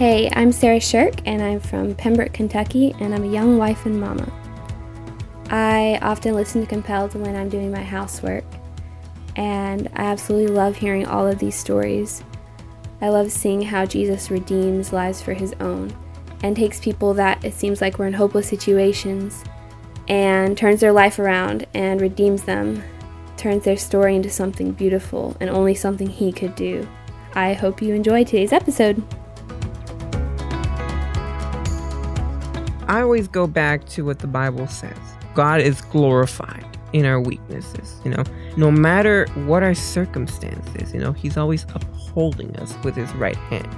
Hey, I'm Sarah Shirk, and I'm from Pembroke, Kentucky, and I'm a young wife and mama. I often listen to Compelled when I'm doing my housework, and I absolutely love hearing all of these stories. I love seeing how Jesus redeems lives for his own and takes people that it seems like were in hopeless situations and turns their life around and redeems them, turns their story into something beautiful and only something he could do. I hope you enjoy today's episode. I always go back to what the Bible says God is glorified in our weaknesses. You know, no matter what our circumstances, you know, He's always upholding us with His right hand.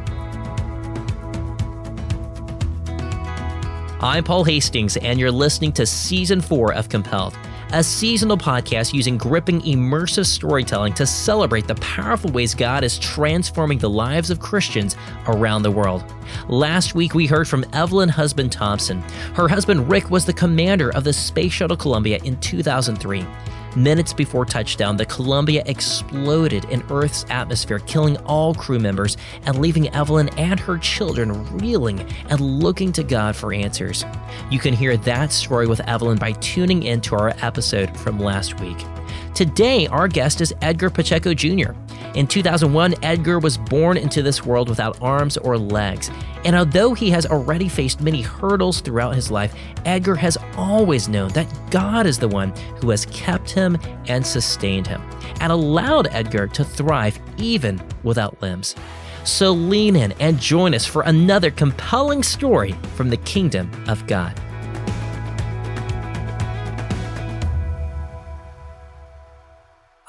I'm Paul Hastings, and you're listening to Season 4 of Compelled, a seasonal podcast using gripping, immersive storytelling to celebrate the powerful ways God is transforming the lives of Christians around the world. Last week, we heard from Evelyn Husband Thompson. Her husband, Rick, was the commander of the Space Shuttle Columbia in 2003. Minutes before touchdown, the Columbia exploded in Earth's atmosphere, killing all crew members and leaving Evelyn and her children reeling and looking to God for answers. You can hear that story with Evelyn by tuning into our episode from last week. Today, our guest is Edgar Pacheco Jr. In 2001, Edgar was born into this world without arms or legs. And although he has already faced many hurdles throughout his life, Edgar has always known that God is the one who has kept him and sustained him, and allowed Edgar to thrive even without limbs. So lean in and join us for another compelling story from the kingdom of God.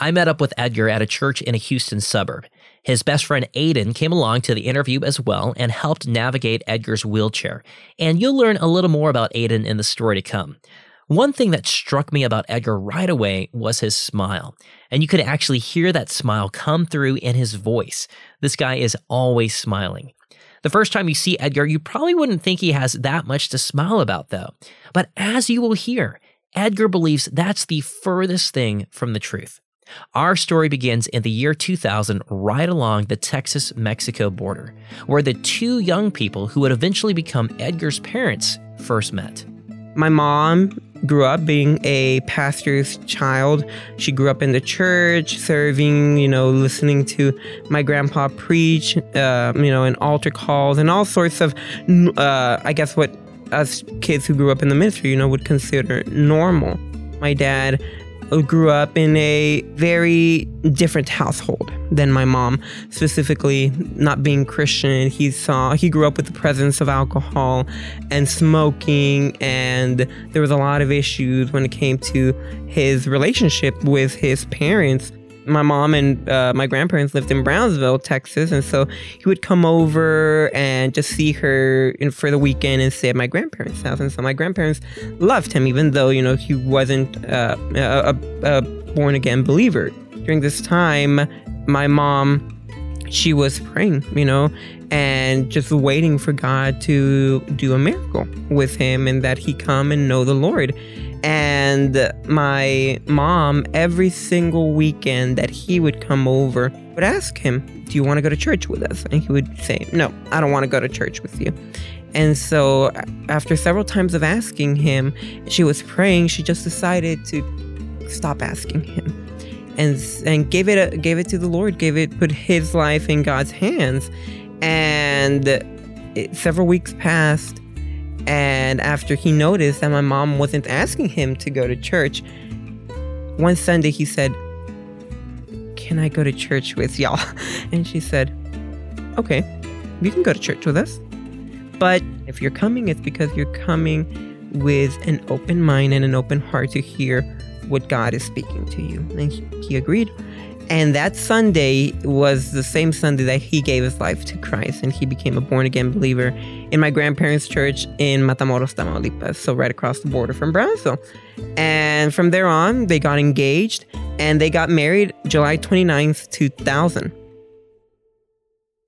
I met up with Edgar at a church in a Houston suburb. His best friend Aiden came along to the interview as well and helped navigate Edgar's wheelchair. And you'll learn a little more about Aiden in the story to come. One thing that struck me about Edgar right away was his smile. And you could actually hear that smile come through in his voice. This guy is always smiling. The first time you see Edgar, you probably wouldn't think he has that much to smile about, though. But as you will hear, Edgar believes that's the furthest thing from the truth. Our story begins in the year 2000, right along the Texas Mexico border, where the two young people who would eventually become Edgar's parents first met. My mom grew up being a pastor's child. She grew up in the church, serving, you know, listening to my grandpa preach, uh, you know, in altar calls and all sorts of, uh, I guess, what us kids who grew up in the ministry, you know, would consider normal. My dad grew up in a very different household than my mom, specifically not being Christian. He saw he grew up with the presence of alcohol and smoking and there was a lot of issues when it came to his relationship with his parents my mom and uh, my grandparents lived in Brownsville, Texas, and so he would come over and just see her in, for the weekend and stay at my grandparents' house. And so my grandparents loved him, even though you know he wasn't uh, a, a born again believer. During this time, my mom she was praying, you know, and just waiting for God to do a miracle with him and that he come and know the Lord. And my mom, every single weekend that he would come over, would ask him, Do you want to go to church with us? And he would say, No, I don't want to go to church with you. And so, after several times of asking him, she was praying, she just decided to stop asking him and and gave it a, gave it to the Lord, gave it put his life in God's hands. And it, several weeks passed and after he noticed that my mom wasn't asking him to go to church, one Sunday he said, Can I go to church with y'all? And she said, Okay, you can go to church with us. But if you're coming, it's because you're coming with an open mind and an open heart to hear what God is speaking to you. And he agreed. And that Sunday was the same Sunday that he gave his life to Christ and he became a born again believer in my grandparents' church in Matamoros, Tamaulipas, so right across the border from Brownsville. And from there on, they got engaged and they got married July 29th, 2000.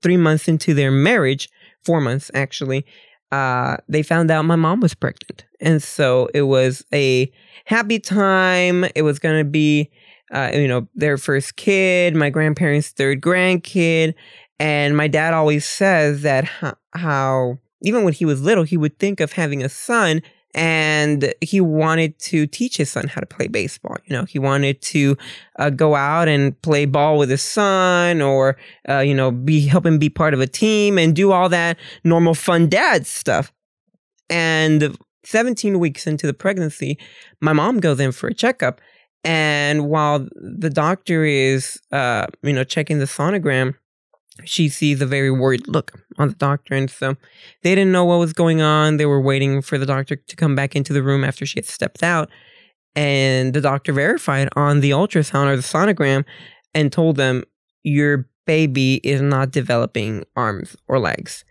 Three months into their marriage, four months actually, uh, they found out my mom was pregnant. And so it was a happy time. It was going to be uh, you know, their first kid, my grandparents' third grandkid. And my dad always says that how even when he was little, he would think of having a son and he wanted to teach his son how to play baseball. You know, he wanted to uh, go out and play ball with his son, or uh, you know, be help him be part of a team and do all that normal fun dad stuff. And 17 weeks into the pregnancy, my mom goes in for a checkup, and while the doctor is, uh, you know, checking the sonogram, she sees a very worried look on the doctor. And so they didn't know what was going on. They were waiting for the doctor to come back into the room after she had stepped out. And the doctor verified on the ultrasound or the sonogram and told them, Your baby is not developing arms or legs.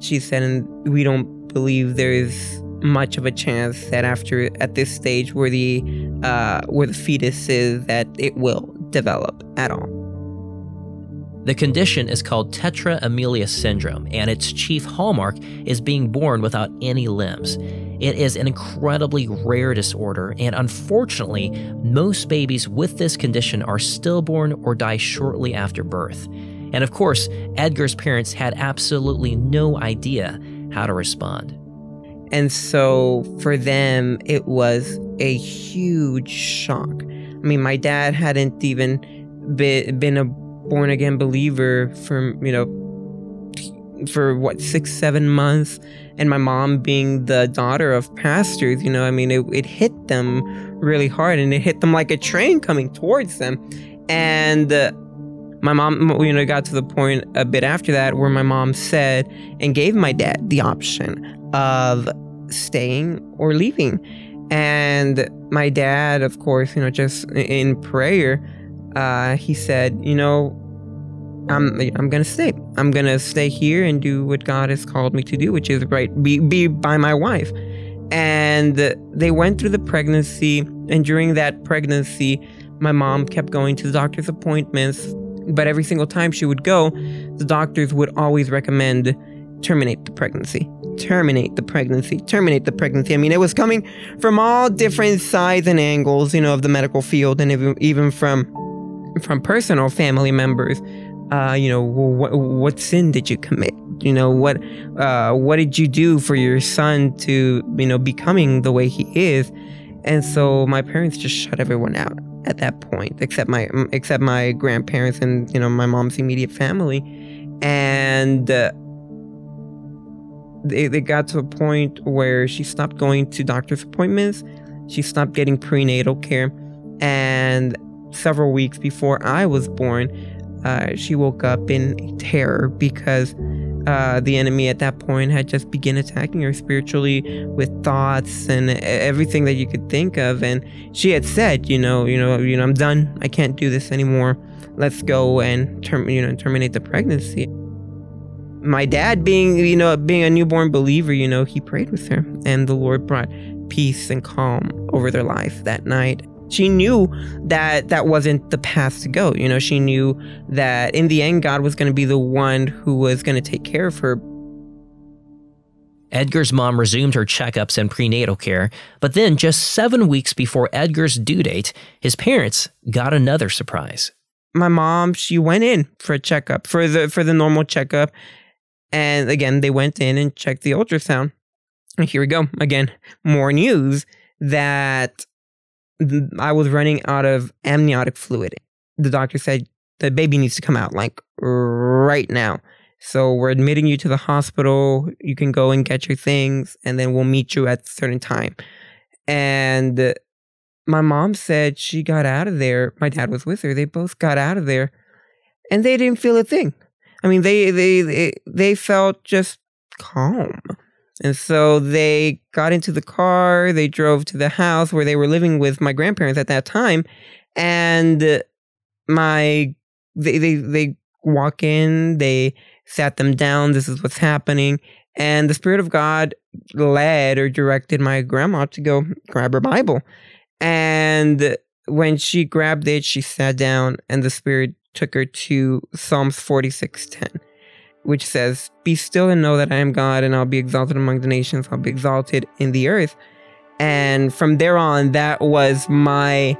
She said, and we don't believe there is much of a chance that after at this stage where the uh, where the fetus is that it will develop at all. The condition is called tetra amelia syndrome, and its chief hallmark is being born without any limbs. It is an incredibly rare disorder, and unfortunately, most babies with this condition are stillborn or die shortly after birth. And of course, Edgar's parents had absolutely no idea how to respond. And so for them, it was a huge shock. I mean, my dad hadn't even been, been a born again believer for, you know, for what, six, seven months. And my mom being the daughter of pastors, you know, I mean, it, it hit them really hard and it hit them like a train coming towards them. And uh, my mom, you know, got to the point a bit after that where my mom said and gave my dad the option of staying or leaving. And my dad, of course, you know, just in prayer, uh, he said, you know, I'm I'm gonna stay. I'm gonna stay here and do what God has called me to do, which is right, be be by my wife. And they went through the pregnancy, and during that pregnancy, my mom kept going to the doctor's appointments. But every single time she would go, the doctors would always recommend terminate the pregnancy, terminate the pregnancy, terminate the pregnancy. I mean, it was coming from all different sides and angles, you know, of the medical field, and even even from from personal family members. Uh, you know, what what sin did you commit? You know, what uh, what did you do for your son to you know becoming the way he is? And so my parents just shut everyone out at that point, except my except my grandparents and you know my mom's immediate family, and. Uh, they, they got to a point where she stopped going to doctor's appointments. She stopped getting prenatal care. And several weeks before I was born, uh, she woke up in terror because uh, the enemy at that point had just begun attacking her spiritually with thoughts and everything that you could think of. And she had said, you know, you know, you know, I'm done. I can't do this anymore. Let's go and term, you know, terminate the pregnancy my dad being you know being a newborn believer you know he prayed with her and the lord brought peace and calm over their life that night she knew that that wasn't the path to go you know she knew that in the end god was going to be the one who was going to take care of her Edgar's mom resumed her checkups and prenatal care, but then just seven weeks before Edgar's due date, his parents got another surprise. My mom, she went in for a checkup, for the for the normal checkup, and again, they went in and checked the ultrasound. And here we go. Again, more news that I was running out of amniotic fluid. The doctor said the baby needs to come out like right now. So we're admitting you to the hospital. You can go and get your things, and then we'll meet you at a certain time. And my mom said she got out of there. My dad was with her. They both got out of there, and they didn't feel a thing. I mean, they they they, they felt just calm. And so they got into the car, they drove to the house where they were living with my grandparents at that time, and my they they they walk in, they sat them down, this is what's happening, and the spirit of God led or directed my grandma to go grab her Bible. And when she grabbed it, she sat down and the spirit took her to Psalms 46:10, which says, "Be still and know that I am God, and I'll be exalted among the nations. I'll be exalted in the earth." And from there on, that was my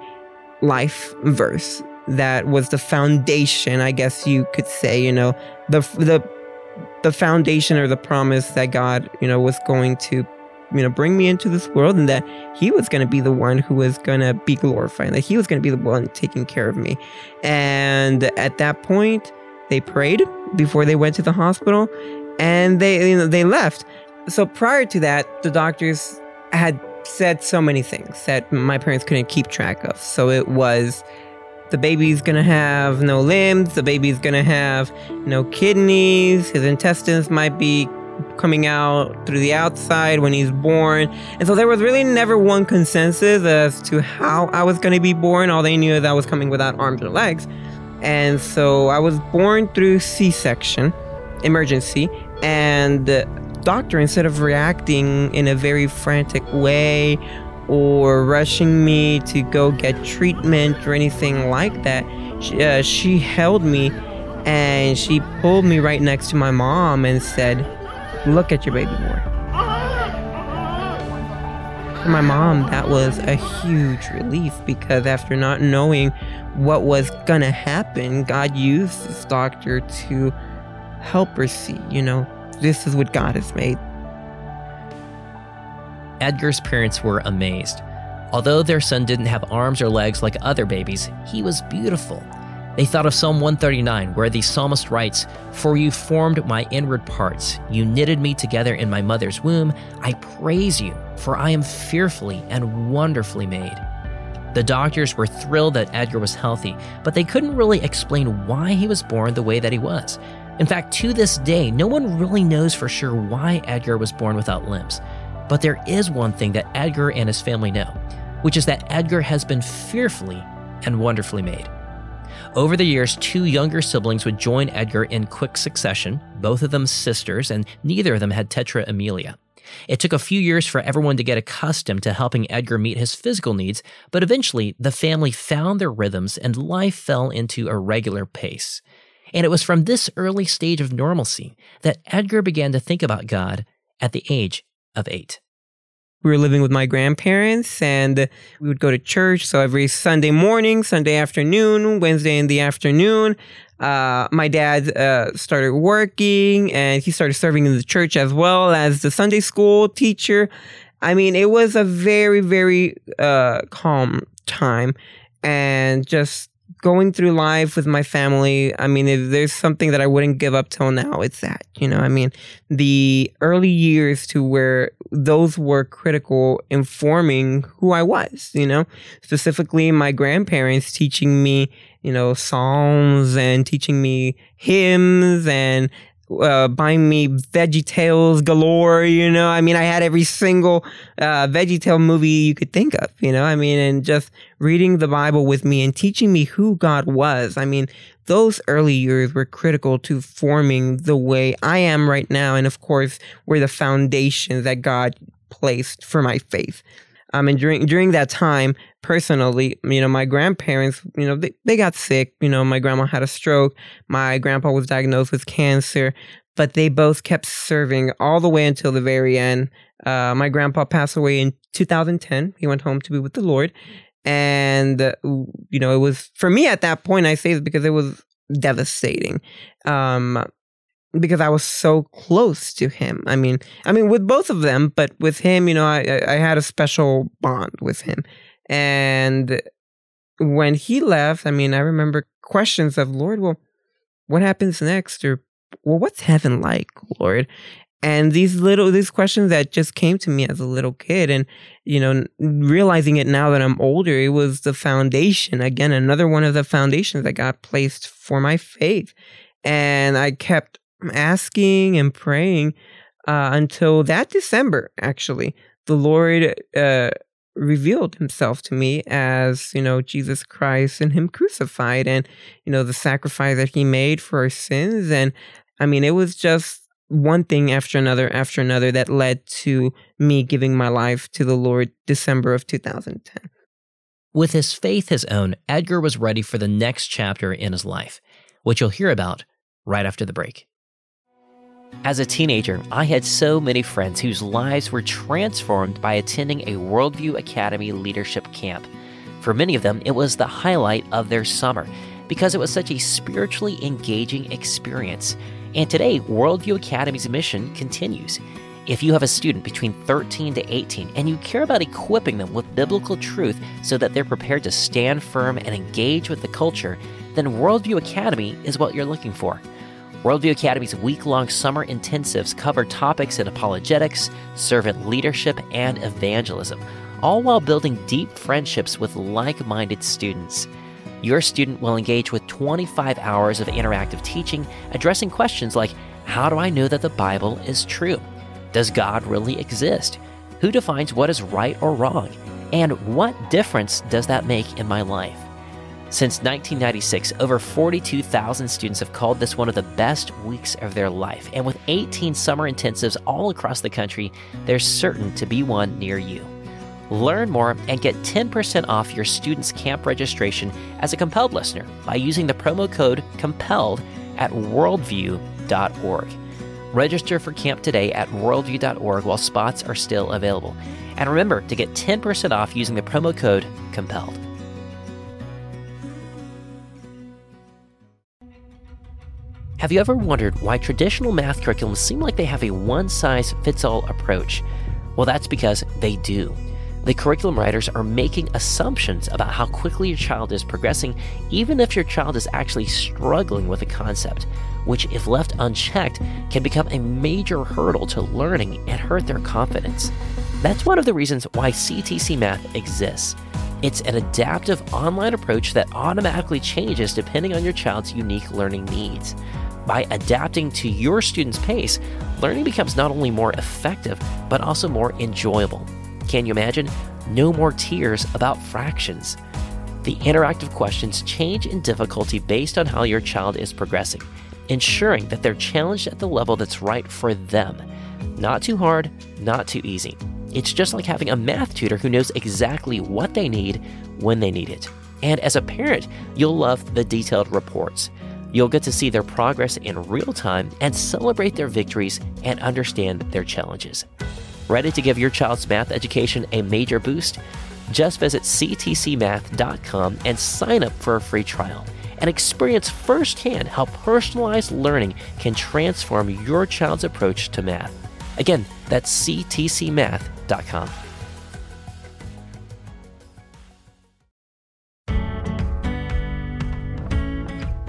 life verse. That was the foundation, I guess you could say. You know, the the the foundation or the promise that God, you know, was going to you know, bring me into this world and that he was going to be the one who was going to be glorified, that he was going to be the one taking care of me. And at that point, they prayed before they went to the hospital and they, you know, they left. So prior to that, the doctors had said so many things that my parents couldn't keep track of. So it was the baby's gonna have no limbs, the baby's gonna have no kidneys, his intestines might be coming out through the outside when he's born. And so there was really never one consensus as to how I was going to be born. All they knew is I was coming without arms or legs. And so I was born through C section, emergency. And the doctor, instead of reacting in a very frantic way or rushing me to go get treatment or anything like that, she, uh, she held me and she pulled me right next to my mom and said, Look at your baby boy. For my mom, that was a huge relief because after not knowing what was gonna happen, God used this doctor to help her see, you know, this is what God has made. Edgar's parents were amazed. Although their son didn't have arms or legs like other babies, he was beautiful. They thought of Psalm 139, where the psalmist writes, For you formed my inward parts, you knitted me together in my mother's womb. I praise you, for I am fearfully and wonderfully made. The doctors were thrilled that Edgar was healthy, but they couldn't really explain why he was born the way that he was. In fact, to this day, no one really knows for sure why Edgar was born without limbs. But there is one thing that Edgar and his family know, which is that Edgar has been fearfully and wonderfully made. Over the years, two younger siblings would join Edgar in quick succession, both of them sisters, and neither of them had tetra amelia. It took a few years for everyone to get accustomed to helping Edgar meet his physical needs, but eventually the family found their rhythms and life fell into a regular pace. And it was from this early stage of normalcy that Edgar began to think about God at the age of eight we were living with my grandparents and we would go to church. So every Sunday morning, Sunday afternoon, Wednesday in the afternoon, uh, my dad uh, started working and he started serving in the church as well as the Sunday school teacher. I mean, it was a very, very uh, calm time and just going through life with my family, I mean, if there's something that I wouldn't give up till now, it's that. You know, I mean, the early years to where those were critical in forming who I was, you know, specifically my grandparents teaching me, you know, songs and teaching me hymns and uh, buying me VeggieTales galore. You know, I mean, I had every single uh, Veggie Tale movie you could think of. You know, I mean, and just reading the Bible with me and teaching me who God was. I mean, those early years were critical to forming the way I am right now, and of course, were the foundations that God placed for my faith. Um, and during during that time, personally, you know, my grandparents, you know, they, they got sick. You know, my grandma had a stroke. My grandpa was diagnosed with cancer, but they both kept serving all the way until the very end. Uh, my grandpa passed away in 2010. He went home to be with the Lord. And, uh, you know, it was, for me at that point, I say this because it was devastating. Um, because I was so close to him. I mean, I mean, with both of them, but with him, you know, I, I had a special bond with him. And when he left, I mean, I remember questions of Lord, well, what happens next? Or, well, what's heaven like, Lord? And these little, these questions that just came to me as a little kid. And, you know, realizing it now that I'm older, it was the foundation. Again, another one of the foundations that got placed for my faith. And I kept asking and praying uh, until that December, actually. The Lord uh, revealed himself to me as, you know, Jesus Christ and him crucified and, you know, the sacrifice that he made for our sins. And I mean, it was just one thing after another after another that led to me giving my life to the Lord December of 2010. With his faith his own, Edgar was ready for the next chapter in his life, which you'll hear about right after the break. As a teenager, I had so many friends whose lives were transformed by attending a Worldview Academy leadership camp. For many of them, it was the highlight of their summer because it was such a spiritually engaging experience. And today, Worldview Academy's mission continues. If you have a student between 13 to 18 and you care about equipping them with biblical truth so that they're prepared to stand firm and engage with the culture, then Worldview Academy is what you're looking for. Worldview Academy's week long summer intensives cover topics in apologetics, servant leadership, and evangelism, all while building deep friendships with like minded students. Your student will engage with 25 hours of interactive teaching addressing questions like How do I know that the Bible is true? Does God really exist? Who defines what is right or wrong? And what difference does that make in my life? Since 1996, over 42,000 students have called this one of the best weeks of their life. And with 18 summer intensives all across the country, there's certain to be one near you. Learn more and get 10% off your student's camp registration as a compelled listener by using the promo code COMPELLED at worldview.org. Register for camp today at worldview.org while spots are still available. And remember to get 10% off using the promo code COMPELLED. Have you ever wondered why traditional math curriculums seem like they have a one size fits all approach? Well, that's because they do. The curriculum writers are making assumptions about how quickly your child is progressing, even if your child is actually struggling with a concept which, if left unchecked, can become a major hurdle to learning and hurt their confidence. That's one of the reasons why CTC Math exists. It's an adaptive online approach that automatically changes depending on your child's unique learning needs. By adapting to your student's pace, learning becomes not only more effective, but also more enjoyable. Can you imagine? No more tears about fractions. The interactive questions change in difficulty based on how your child is progressing ensuring that they're challenged at the level that's right for them. Not too hard, not too easy. It's just like having a math tutor who knows exactly what they need when they need it. And as a parent, you'll love the detailed reports. You'll get to see their progress in real time and celebrate their victories and understand their challenges. Ready to give your child's math education a major boost? Just visit ctcmath.com and sign up for a free trial and experience firsthand how personalized learning can transform your child's approach to math. Again, that's ctcmath.com.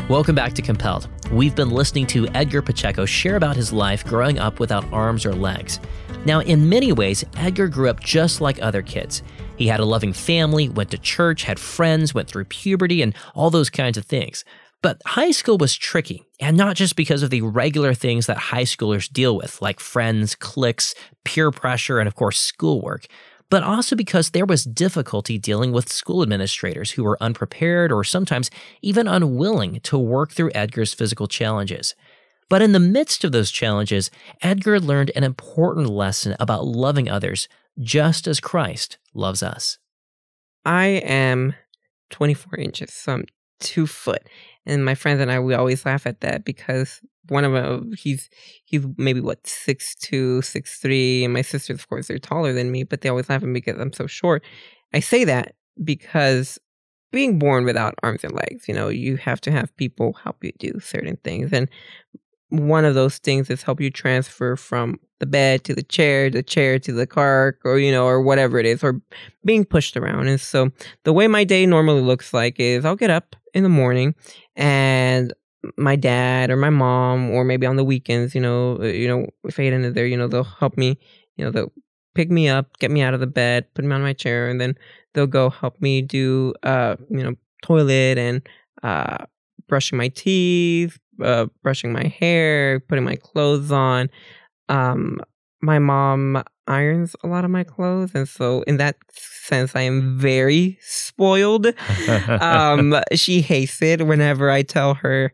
Welcome back to Compelled. We've been listening to Edgar Pacheco share about his life growing up without arms or legs. Now, in many ways, Edgar grew up just like other kids. He had a loving family, went to church, had friends, went through puberty, and all those kinds of things. But high school was tricky, and not just because of the regular things that high schoolers deal with, like friends, cliques, peer pressure, and of course, schoolwork, but also because there was difficulty dealing with school administrators who were unprepared or sometimes even unwilling to work through Edgar's physical challenges. But in the midst of those challenges, Edgar learned an important lesson about loving others just as Christ loves us. I am 24 inches, so I'm two foot. And my friends and I, we always laugh at that because one of them, he's he's maybe what six two, six three, and my sisters, of course, they're taller than me, but they always laugh at me because I'm so short. I say that because being born without arms and legs, you know, you have to have people help you do certain things, and one of those things is help you transfer from the bed to the chair, the chair to the car, or you know, or whatever it is, or being pushed around. And so the way my day normally looks like is I'll get up in the morning and my dad or my mom, or maybe on the weekends, you know, uh, you know, if Aiden is there, you know, they'll help me, you know, they'll pick me up, get me out of the bed, put me on my chair, and then they'll go help me do, uh, you know, toilet and uh, brushing my teeth, uh, brushing my hair, putting my clothes on. Um, my mom irons a lot of my clothes, and so in that sense, I am very spoiled. um, she hates it whenever I tell her,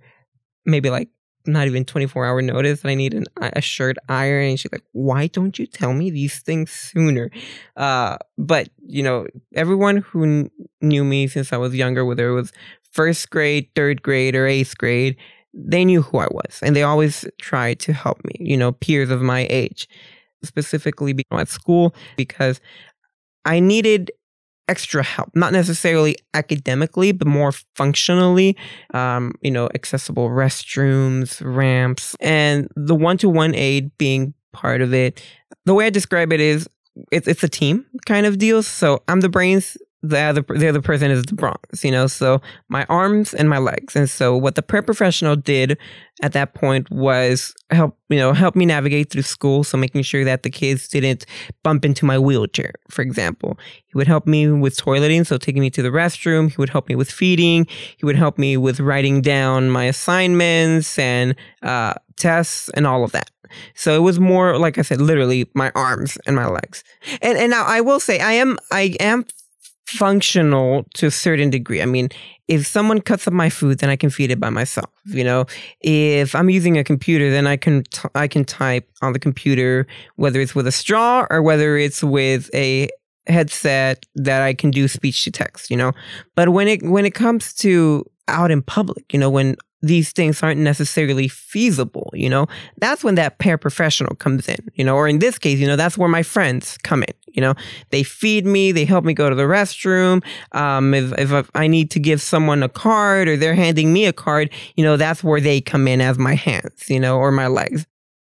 maybe like not even 24 hour notice that I need an, a shirt iron. And she's like, why don't you tell me these things sooner? Uh, but, you know, everyone who kn- knew me since I was younger, whether it was first grade, third grade, or eighth grade, they knew who I was and they always tried to help me, you know, peers of my age, specifically at school, because I needed extra help, not necessarily academically, but more functionally. Um, you know, accessible restrooms, ramps, and the one to one aid being part of it. The way I describe it is it's it's a team kind of deal. So I'm the brains, the other the other person is the bronze, you know. So my arms and my legs, and so what the paraprofessional did at that point was help you know help me navigate through school. So making sure that the kids didn't bump into my wheelchair, for example. He would help me with toileting, so taking me to the restroom. He would help me with feeding. He would help me with writing down my assignments and uh, tests and all of that. So it was more like I said, literally my arms and my legs. And and now I will say I am I am functional to a certain degree. I mean, if someone cuts up my food, then I can feed it by myself. You know, if I'm using a computer, then I can t- I can type on the computer whether it's with a straw or whether it's with a headset that I can do speech to text. You know, but when it when it comes to out in public, you know, when these things aren't necessarily feasible, you know, that's when that paraprofessional comes in, you know, or in this case, you know, that's where my friends come in, you know, they feed me, they help me go to the restroom. Um, if, if I need to give someone a card or they're handing me a card, you know, that's where they come in as my hands, you know, or my legs.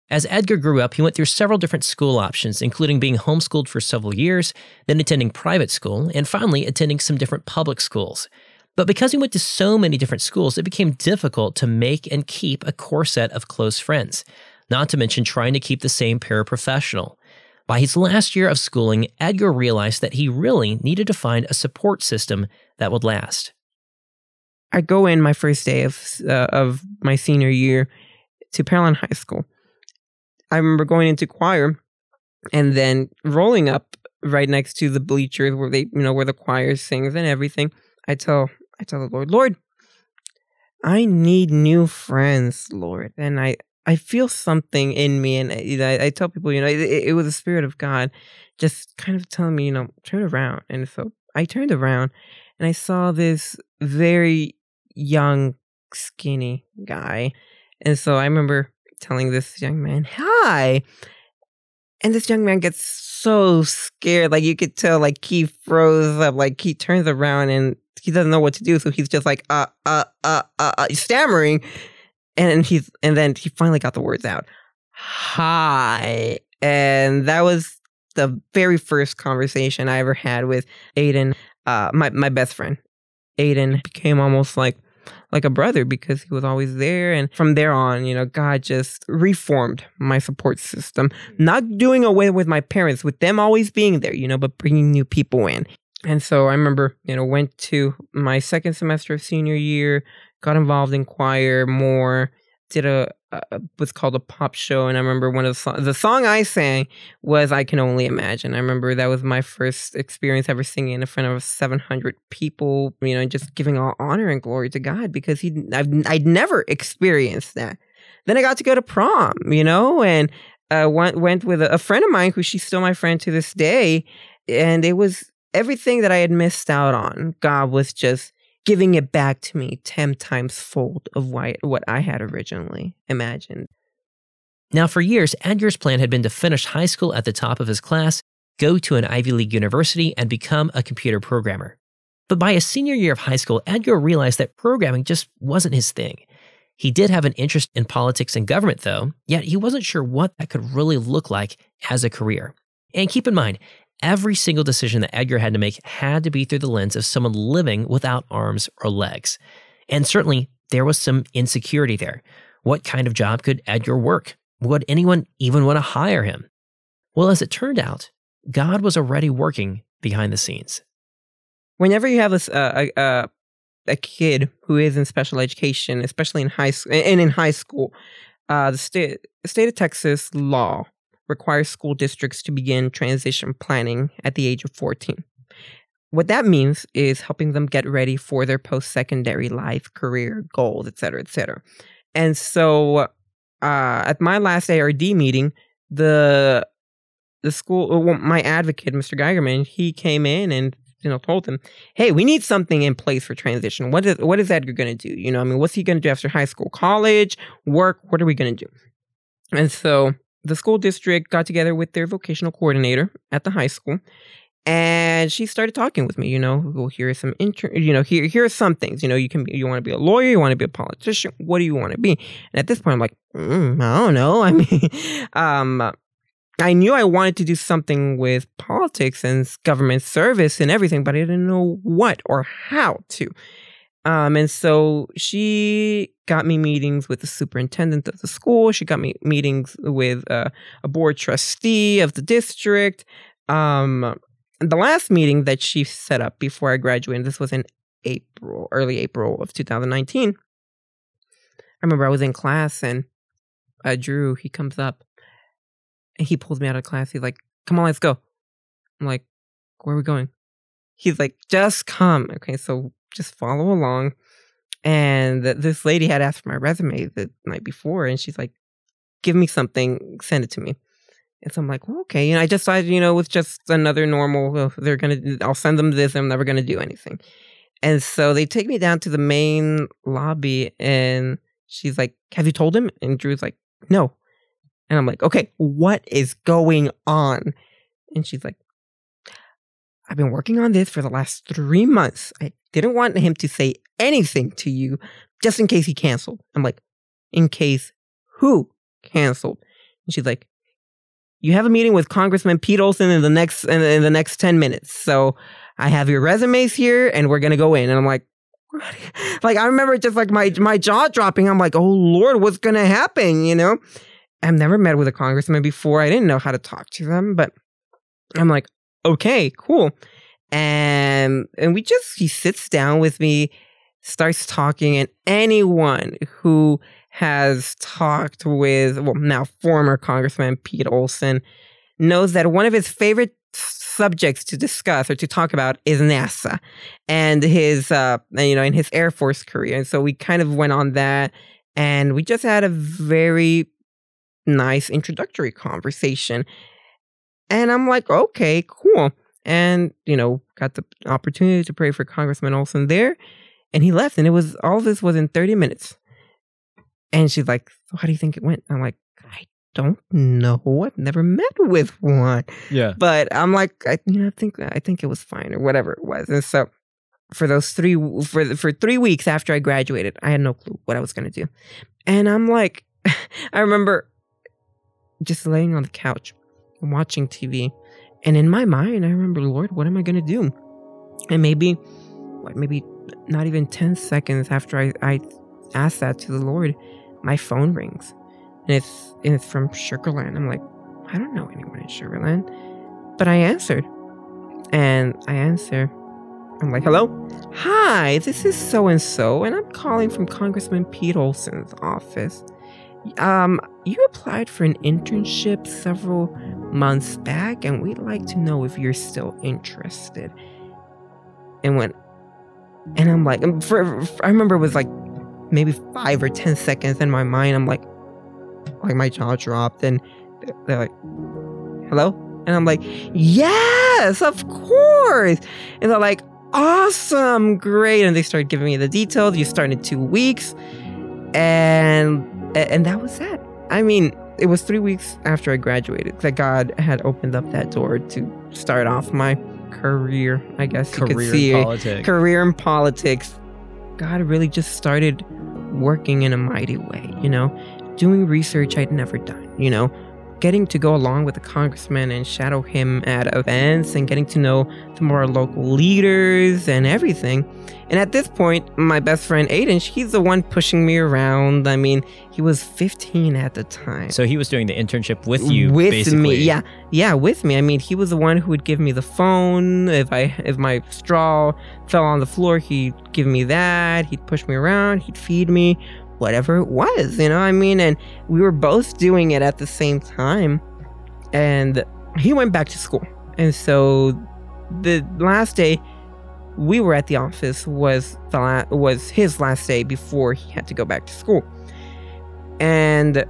As Edgar grew up, he went through several different school options, including being homeschooled for several years, then attending private school, and finally attending some different public schools. But because he went to so many different schools, it became difficult to make and keep a core set of close friends, not to mention trying to keep the same paraprofessional. By his last year of schooling, Edgar realized that he really needed to find a support system that would last. I go in my first day of uh, of my senior year to Pearland High School. I remember going into choir and then rolling up right next to the bleachers where they, you know, where the choir sings and everything. I tell I tell the Lord, Lord, I need new friends, Lord. And I, I feel something in me. And uh, I, I tell people, you know, it, it was the Spirit of God just kind of telling me, you know, turn around. And so I turned around and I saw this very young, skinny guy. And so I remember telling this young man, hi. And this young man gets so scared. Like you could tell, like he froze up, like he turns around and he doesn't know what to do, so he's just like uh uh uh uh, uh stammering, and he's and then he finally got the words out, hi, and that was the very first conversation I ever had with Aiden, uh, my my best friend. Aiden became almost like like a brother because he was always there. And from there on, you know, God just reformed my support system, not doing away with my parents, with them always being there, you know, but bringing new people in. And so I remember, you know, went to my second semester of senior year, got involved in choir more, did a, a what's called a pop show, and I remember one of the songs. The song I sang was "I Can Only Imagine." I remember that was my first experience ever singing in front of 700 people. You know, just giving all honor and glory to God because he, I've, I'd never experienced that. Then I got to go to prom, you know, and uh, went went with a, a friend of mine who she's still my friend to this day, and it was everything that I had missed out on, God was just giving it back to me 10 times fold of what I had originally imagined. Now, for years, Edgar's plan had been to finish high school at the top of his class, go to an Ivy League university, and become a computer programmer. But by his senior year of high school, Edgar realized that programming just wasn't his thing. He did have an interest in politics and government, though, yet he wasn't sure what that could really look like as a career. And keep in mind, Every single decision that Edgar had to make had to be through the lens of someone living without arms or legs. And certainly, there was some insecurity there. What kind of job could Edgar work? Would anyone even want to hire him? Well, as it turned out, God was already working behind the scenes. Whenever you have a, a, a, a kid who is in special education, especially in high school and in high school, uh, the state state of Texas law requires school districts to begin transition planning at the age of 14. What that means is helping them get ready for their post secondary life, career, goals, et cetera, et cetera. And so uh, at my last ARD meeting, the the school, well, my advocate, Mr. Geigerman, he came in and you know told them, "Hey, we need something in place for transition. What is what is Edgar going to do? You know, I mean, what's he going to do after high school, college, work? What are we going to do?" And so the school district got together with their vocational coordinator at the high school and she started talking with me. You know, well, here are some inter- you know, here here are some things. You know, you can be, you want to be a lawyer, you want to be a politician. What do you want to be? And at this point, I'm like, mm, I don't know. I mean, um, I knew I wanted to do something with politics and government service and everything, but I didn't know what or how to. Um, and so she got me meetings with the superintendent of the school. She got me meetings with uh, a board trustee of the district. Um, the last meeting that she set up before I graduated, this was in April, early April of 2019. I remember I was in class and uh, Drew, he comes up and he pulls me out of class. He's like, come on, let's go. I'm like, where are we going? He's like, just come. Okay, so just follow along. And this lady had asked for my resume the night before, and she's like, give me something, send it to me. And so I'm like, well, okay. Know, I just thought, you know, with just another normal, well, they're going to, I'll send them this, I'm never going to do anything. And so they take me down to the main lobby, and she's like, have you told him? And Drew's like, no. And I'm like, okay, what is going on? And she's like, I've been working on this for the last three months. I didn't want him to say anything to you just in case he canceled. I'm like, in case who canceled? And she's like, you have a meeting with Congressman Pete Olson in the next in, in the next 10 minutes. So I have your resumes here and we're gonna go in. And I'm like, what? like I remember just like my my jaw dropping. I'm like, oh Lord, what's gonna happen? You know? I've never met with a congressman before. I didn't know how to talk to them, but I'm like, okay, cool. And and we just he sits down with me, starts talking, and anyone who has talked with well now former Congressman Pete Olson knows that one of his favorite subjects to discuss or to talk about is NASA and his uh you know in his Air Force career. And so we kind of went on that and we just had a very nice introductory conversation. And I'm like, okay, cool. And you know got the opportunity to pray for congressman olson there and he left and it was all this was in 30 minutes. And she's like so how do you think it went? I'm like i don't know. I've never met with one. Yeah. But i'm like i you know i think i think it was fine or whatever it was. And so for those three for for three weeks after i graduated i had no clue what i was going to do. And i'm like i remember just laying on the couch watching tv and in my mind, I remember, Lord, what am I going to do? And maybe, what, maybe not even 10 seconds after I, I asked that to the Lord, my phone rings. And it's, and it's from Sugar Land. I'm like, I don't know anyone in Sugar Land. But I answered. And I answer. I'm like, hello? Hi, this is so and so, and I'm calling from Congressman Pete Olson's office. Um, you applied for an internship several months back, and we'd like to know if you're still interested. And when, and I'm like, um, for, for, I remember it was like maybe five or 10 seconds in my mind. I'm like, like my jaw dropped, and they're like, hello? And I'm like, yes, of course. And they're like, awesome, great. And they started giving me the details. You start in two weeks. And and that was that. I mean, it was three weeks after I graduated that God had opened up that door to start off my career. I guess career you could see in politics. career in politics. God really just started working in a mighty way. You know, doing research I'd never done. You know, getting to go along with the congressman and shadow him at events and getting to know some more local leaders and everything. And at this point, my best friend Aiden, he's the one pushing me around. I mean, he was 15 at the time. So he was doing the internship with you, with basically. me. Yeah, yeah, with me. I mean, he was the one who would give me the phone if I if my straw fell on the floor. He'd give me that. He'd push me around. He'd feed me whatever it was, you know I mean? And we were both doing it at the same time. And he went back to school. And so the last day we were at the office was the la- was his last day before he had to go back to school. And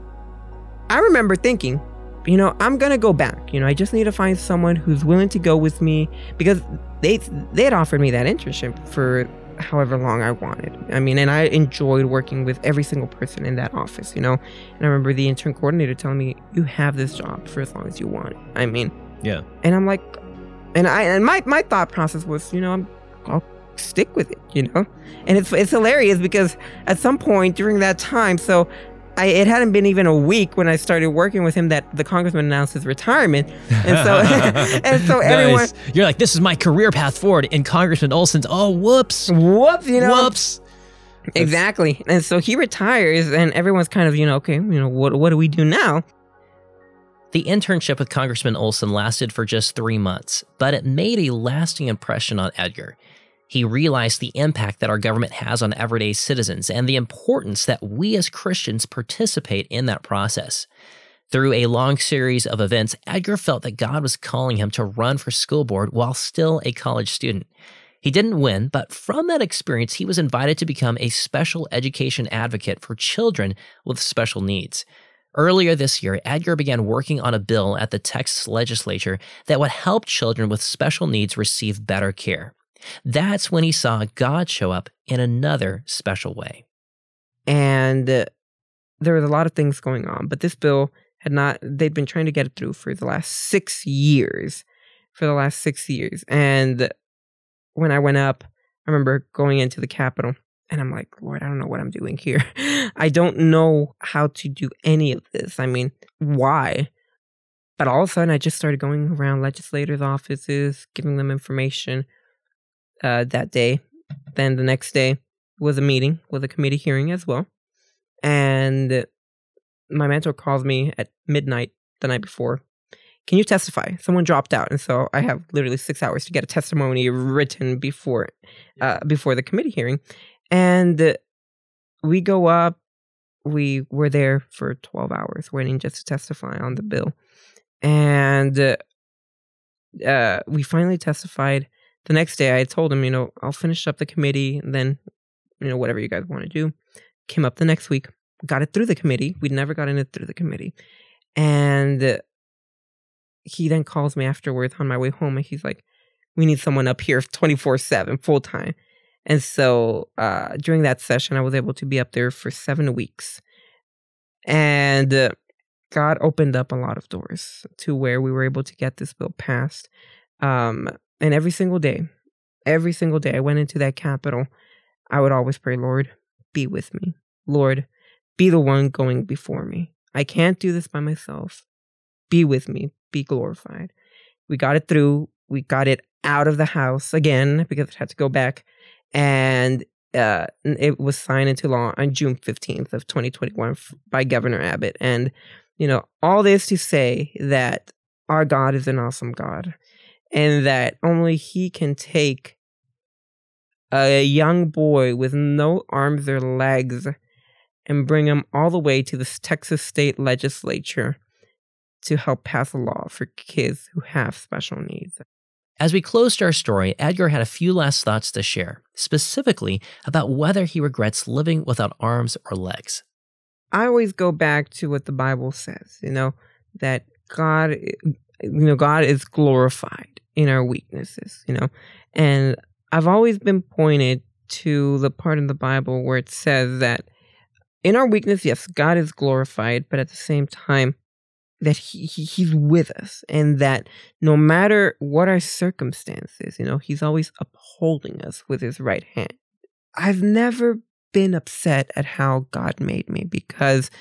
I remember thinking, you know, I'm gonna go back. You know, I just need to find someone who's willing to go with me because they they had offered me that internship for however long I wanted. I mean, and I enjoyed working with every single person in that office, you know. And I remember the intern coordinator telling me, "You have this job for as long as you want." I mean, yeah. And I'm like, And I and my my thought process was, you know, I'm, I'll stick with it, you know. And it's it's hilarious because at some point during that time, so I, it hadn't been even a week when I started working with him that the congressman announced his retirement, and so and so everyone, Nice. You're like, this is my career path forward. And Congressman Olson's, oh, whoops. whoops, you know, Whoops. exactly. And so he retires, and everyone's kind of, you know, okay, you know, what what do we do now? The internship with Congressman Olson lasted for just three months, but it made a lasting impression on Edgar. He realized the impact that our government has on everyday citizens and the importance that we as Christians participate in that process. Through a long series of events, Edgar felt that God was calling him to run for school board while still a college student. He didn't win, but from that experience, he was invited to become a special education advocate for children with special needs. Earlier this year, Edgar began working on a bill at the Texas legislature that would help children with special needs receive better care. That's when he saw God show up in another special way. and uh, there was a lot of things going on but this bill had not they'd been trying to get it through for the last six years for the last six years. And when i went up i remember going into the capitol and i'm like lord i don't know what i'm doing here. I don't know how to do any of this. I mean why? But all of a sudden i just started going around legislators offices giving them information uh, that day then the next day was a meeting, was a committee hearing as well. And my mentor calls me at midnight the night before. Can you testify? Someone dropped out, and so I have literally six hours to get a testimony written before, uh, before the committee hearing. And we go up. We were there for twelve hours waiting just to testify on the bill, and uh, uh, we finally testified. The next day, I told him, you know, I'll finish up the committee, and then you know, whatever you guys want to do. Came up the next week, got it through the committee. We'd never gotten it through the committee. And he then calls me afterwards on my way home and he's like, we need someone up here 24 7, full time. And so uh, during that session, I was able to be up there for seven weeks. And uh, God opened up a lot of doors to where we were able to get this bill passed. Um, and every single day, every single day, I went into that capitol, I would always pray, Lord, be with me. Lord, be the one going before me. I can't do this by myself. Be with me. Be glorified. We got it through. We got it out of the house again because it had to go back. And uh, it was signed into law on June 15th of 2021 by Governor Abbott. And, you know, all this to say that our God is an awesome God and that only he can take a young boy with no arms or legs and bring him all the way to the Texas state legislature to help pass a law for kids who have special needs. As we closed our story, Edgar had a few last thoughts to share, specifically about whether he regrets living without arms or legs. I always go back to what the Bible says, you know, that God, you know, God is glorified in our weaknesses, you know, and I've always been pointed to the part in the Bible where it says that in our weakness, yes, God is glorified, but at the same time, that he, he he's with us and that no matter what our circumstances you know he's always upholding us with his right hand. I've never been upset at how god made me because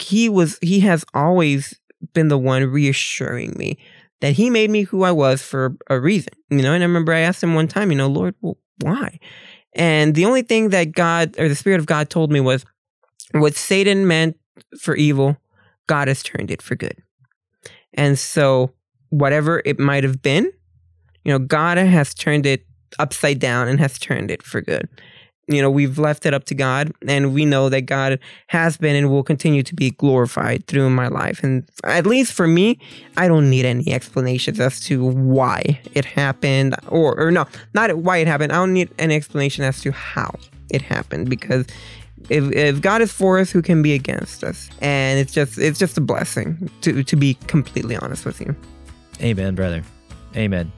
he was he has always been the one reassuring me that he made me who i was for a reason you know and i remember i asked him one time you know lord well, why and the only thing that god or the spirit of god told me was what satan meant for evil God has turned it for good. And so, whatever it might have been, you know, God has turned it upside down and has turned it for good. You know, we've left it up to God, and we know that God has been and will continue to be glorified through my life. And at least for me, I don't need any explanations as to why it happened, or, or no, not why it happened. I don't need any explanation as to how it happened because if, if God is for us, who can be against us? And it's just it's just a blessing to to be completely honest with you. Amen, brother. Amen.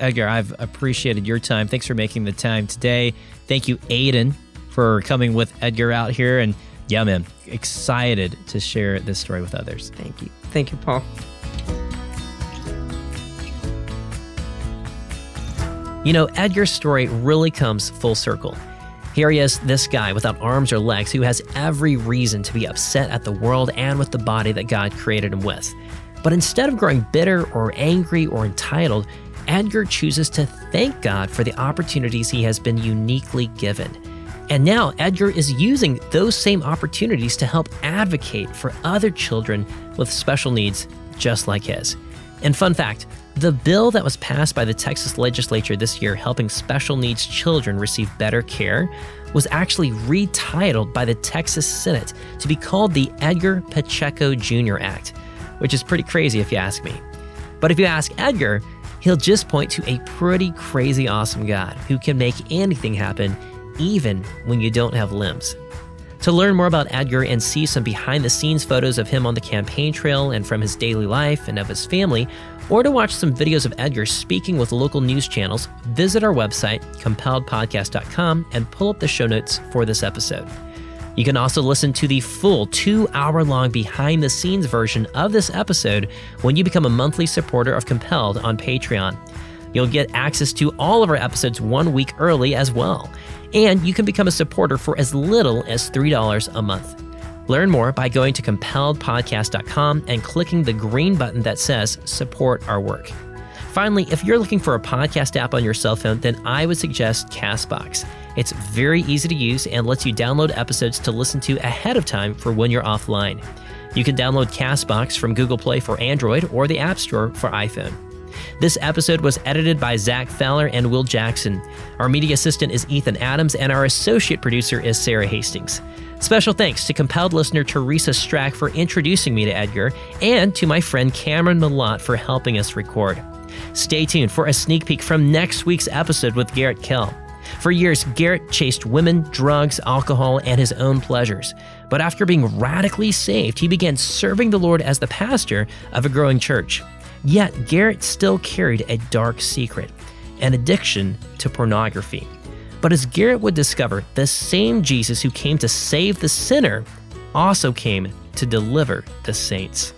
Edgar, I've appreciated your time. Thanks for making the time today. Thank you, Aiden, for coming with Edgar out here. And yeah, man, excited to share this story with others. Thank you. Thank you, Paul. You know, Edgar's story really comes full circle. Here he is, this guy without arms or legs who has every reason to be upset at the world and with the body that God created him with. But instead of growing bitter or angry or entitled, Edgar chooses to thank God for the opportunities he has been uniquely given. And now Edgar is using those same opportunities to help advocate for other children with special needs just like his. And fun fact the bill that was passed by the Texas legislature this year helping special needs children receive better care was actually retitled by the Texas Senate to be called the Edgar Pacheco Jr. Act, which is pretty crazy if you ask me. But if you ask Edgar, he'll just point to a pretty crazy awesome God who can make anything happen, even when you don't have limbs. To learn more about Edgar and see some behind the scenes photos of him on the campaign trail and from his daily life and of his family, or to watch some videos of Edgar speaking with local news channels, visit our website, compelledpodcast.com, and pull up the show notes for this episode. You can also listen to the full two hour long behind the scenes version of this episode when you become a monthly supporter of Compelled on Patreon. You'll get access to all of our episodes one week early as well. And you can become a supporter for as little as $3 a month. Learn more by going to compelledpodcast.com and clicking the green button that says Support Our Work. Finally, if you're looking for a podcast app on your cell phone, then I would suggest Castbox. It's very easy to use and lets you download episodes to listen to ahead of time for when you're offline. You can download Castbox from Google Play for Android or the App Store for iPhone. This episode was edited by Zach Fowler and Will Jackson. Our media assistant is Ethan Adams, and our associate producer is Sarah Hastings. Special thanks to compelled listener Teresa Strack for introducing me to Edgar, and to my friend Cameron Malott for helping us record. Stay tuned for a sneak peek from next week's episode with Garrett Kell. For years, Garrett chased women, drugs, alcohol, and his own pleasures. But after being radically saved, he began serving the Lord as the pastor of a growing church. Yet, Garrett still carried a dark secret an addiction to pornography. But as Garrett would discover, the same Jesus who came to save the sinner also came to deliver the saints.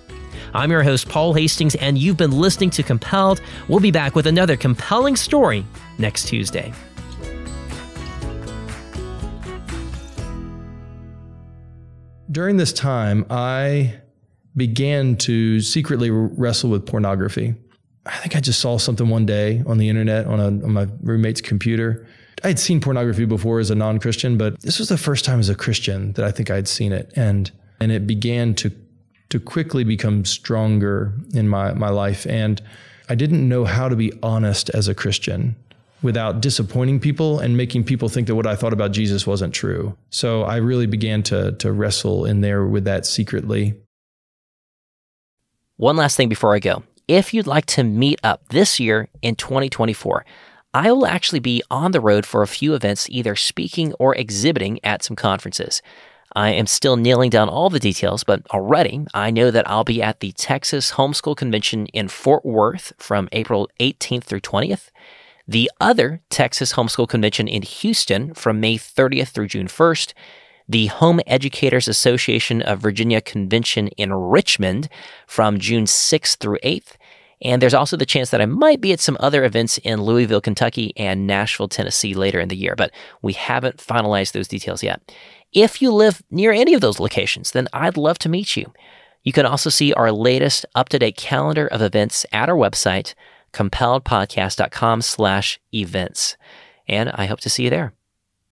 I'm your host, Paul Hastings, and you've been listening to Compelled. We'll be back with another compelling story next Tuesday. During this time, I began to secretly wrestle with pornography. I think I just saw something one day on the internet on, a, on my roommate's computer. I had seen pornography before as a non-Christian, but this was the first time as a Christian that I think I had seen it, and and it began to to quickly become stronger in my my life. And I didn't know how to be honest as a Christian without disappointing people and making people think that what I thought about Jesus wasn't true. So I really began to to wrestle in there with that secretly. One last thing before I go. If you'd like to meet up this year in 2024, I will actually be on the road for a few events, either speaking or exhibiting at some conferences. I am still nailing down all the details, but already I know that I'll be at the Texas Homeschool Convention in Fort Worth from April 18th through 20th, the other Texas Homeschool Convention in Houston from May 30th through June 1st, the Home Educators Association of Virginia Convention in Richmond from June 6th through 8th, and there's also the chance that I might be at some other events in Louisville, Kentucky and Nashville, Tennessee later in the year, but we haven't finalized those details yet. If you live near any of those locations, then I'd love to meet you. You can also see our latest up-to-date calendar of events at our website, compelledpodcast.com slash events. And I hope to see you there.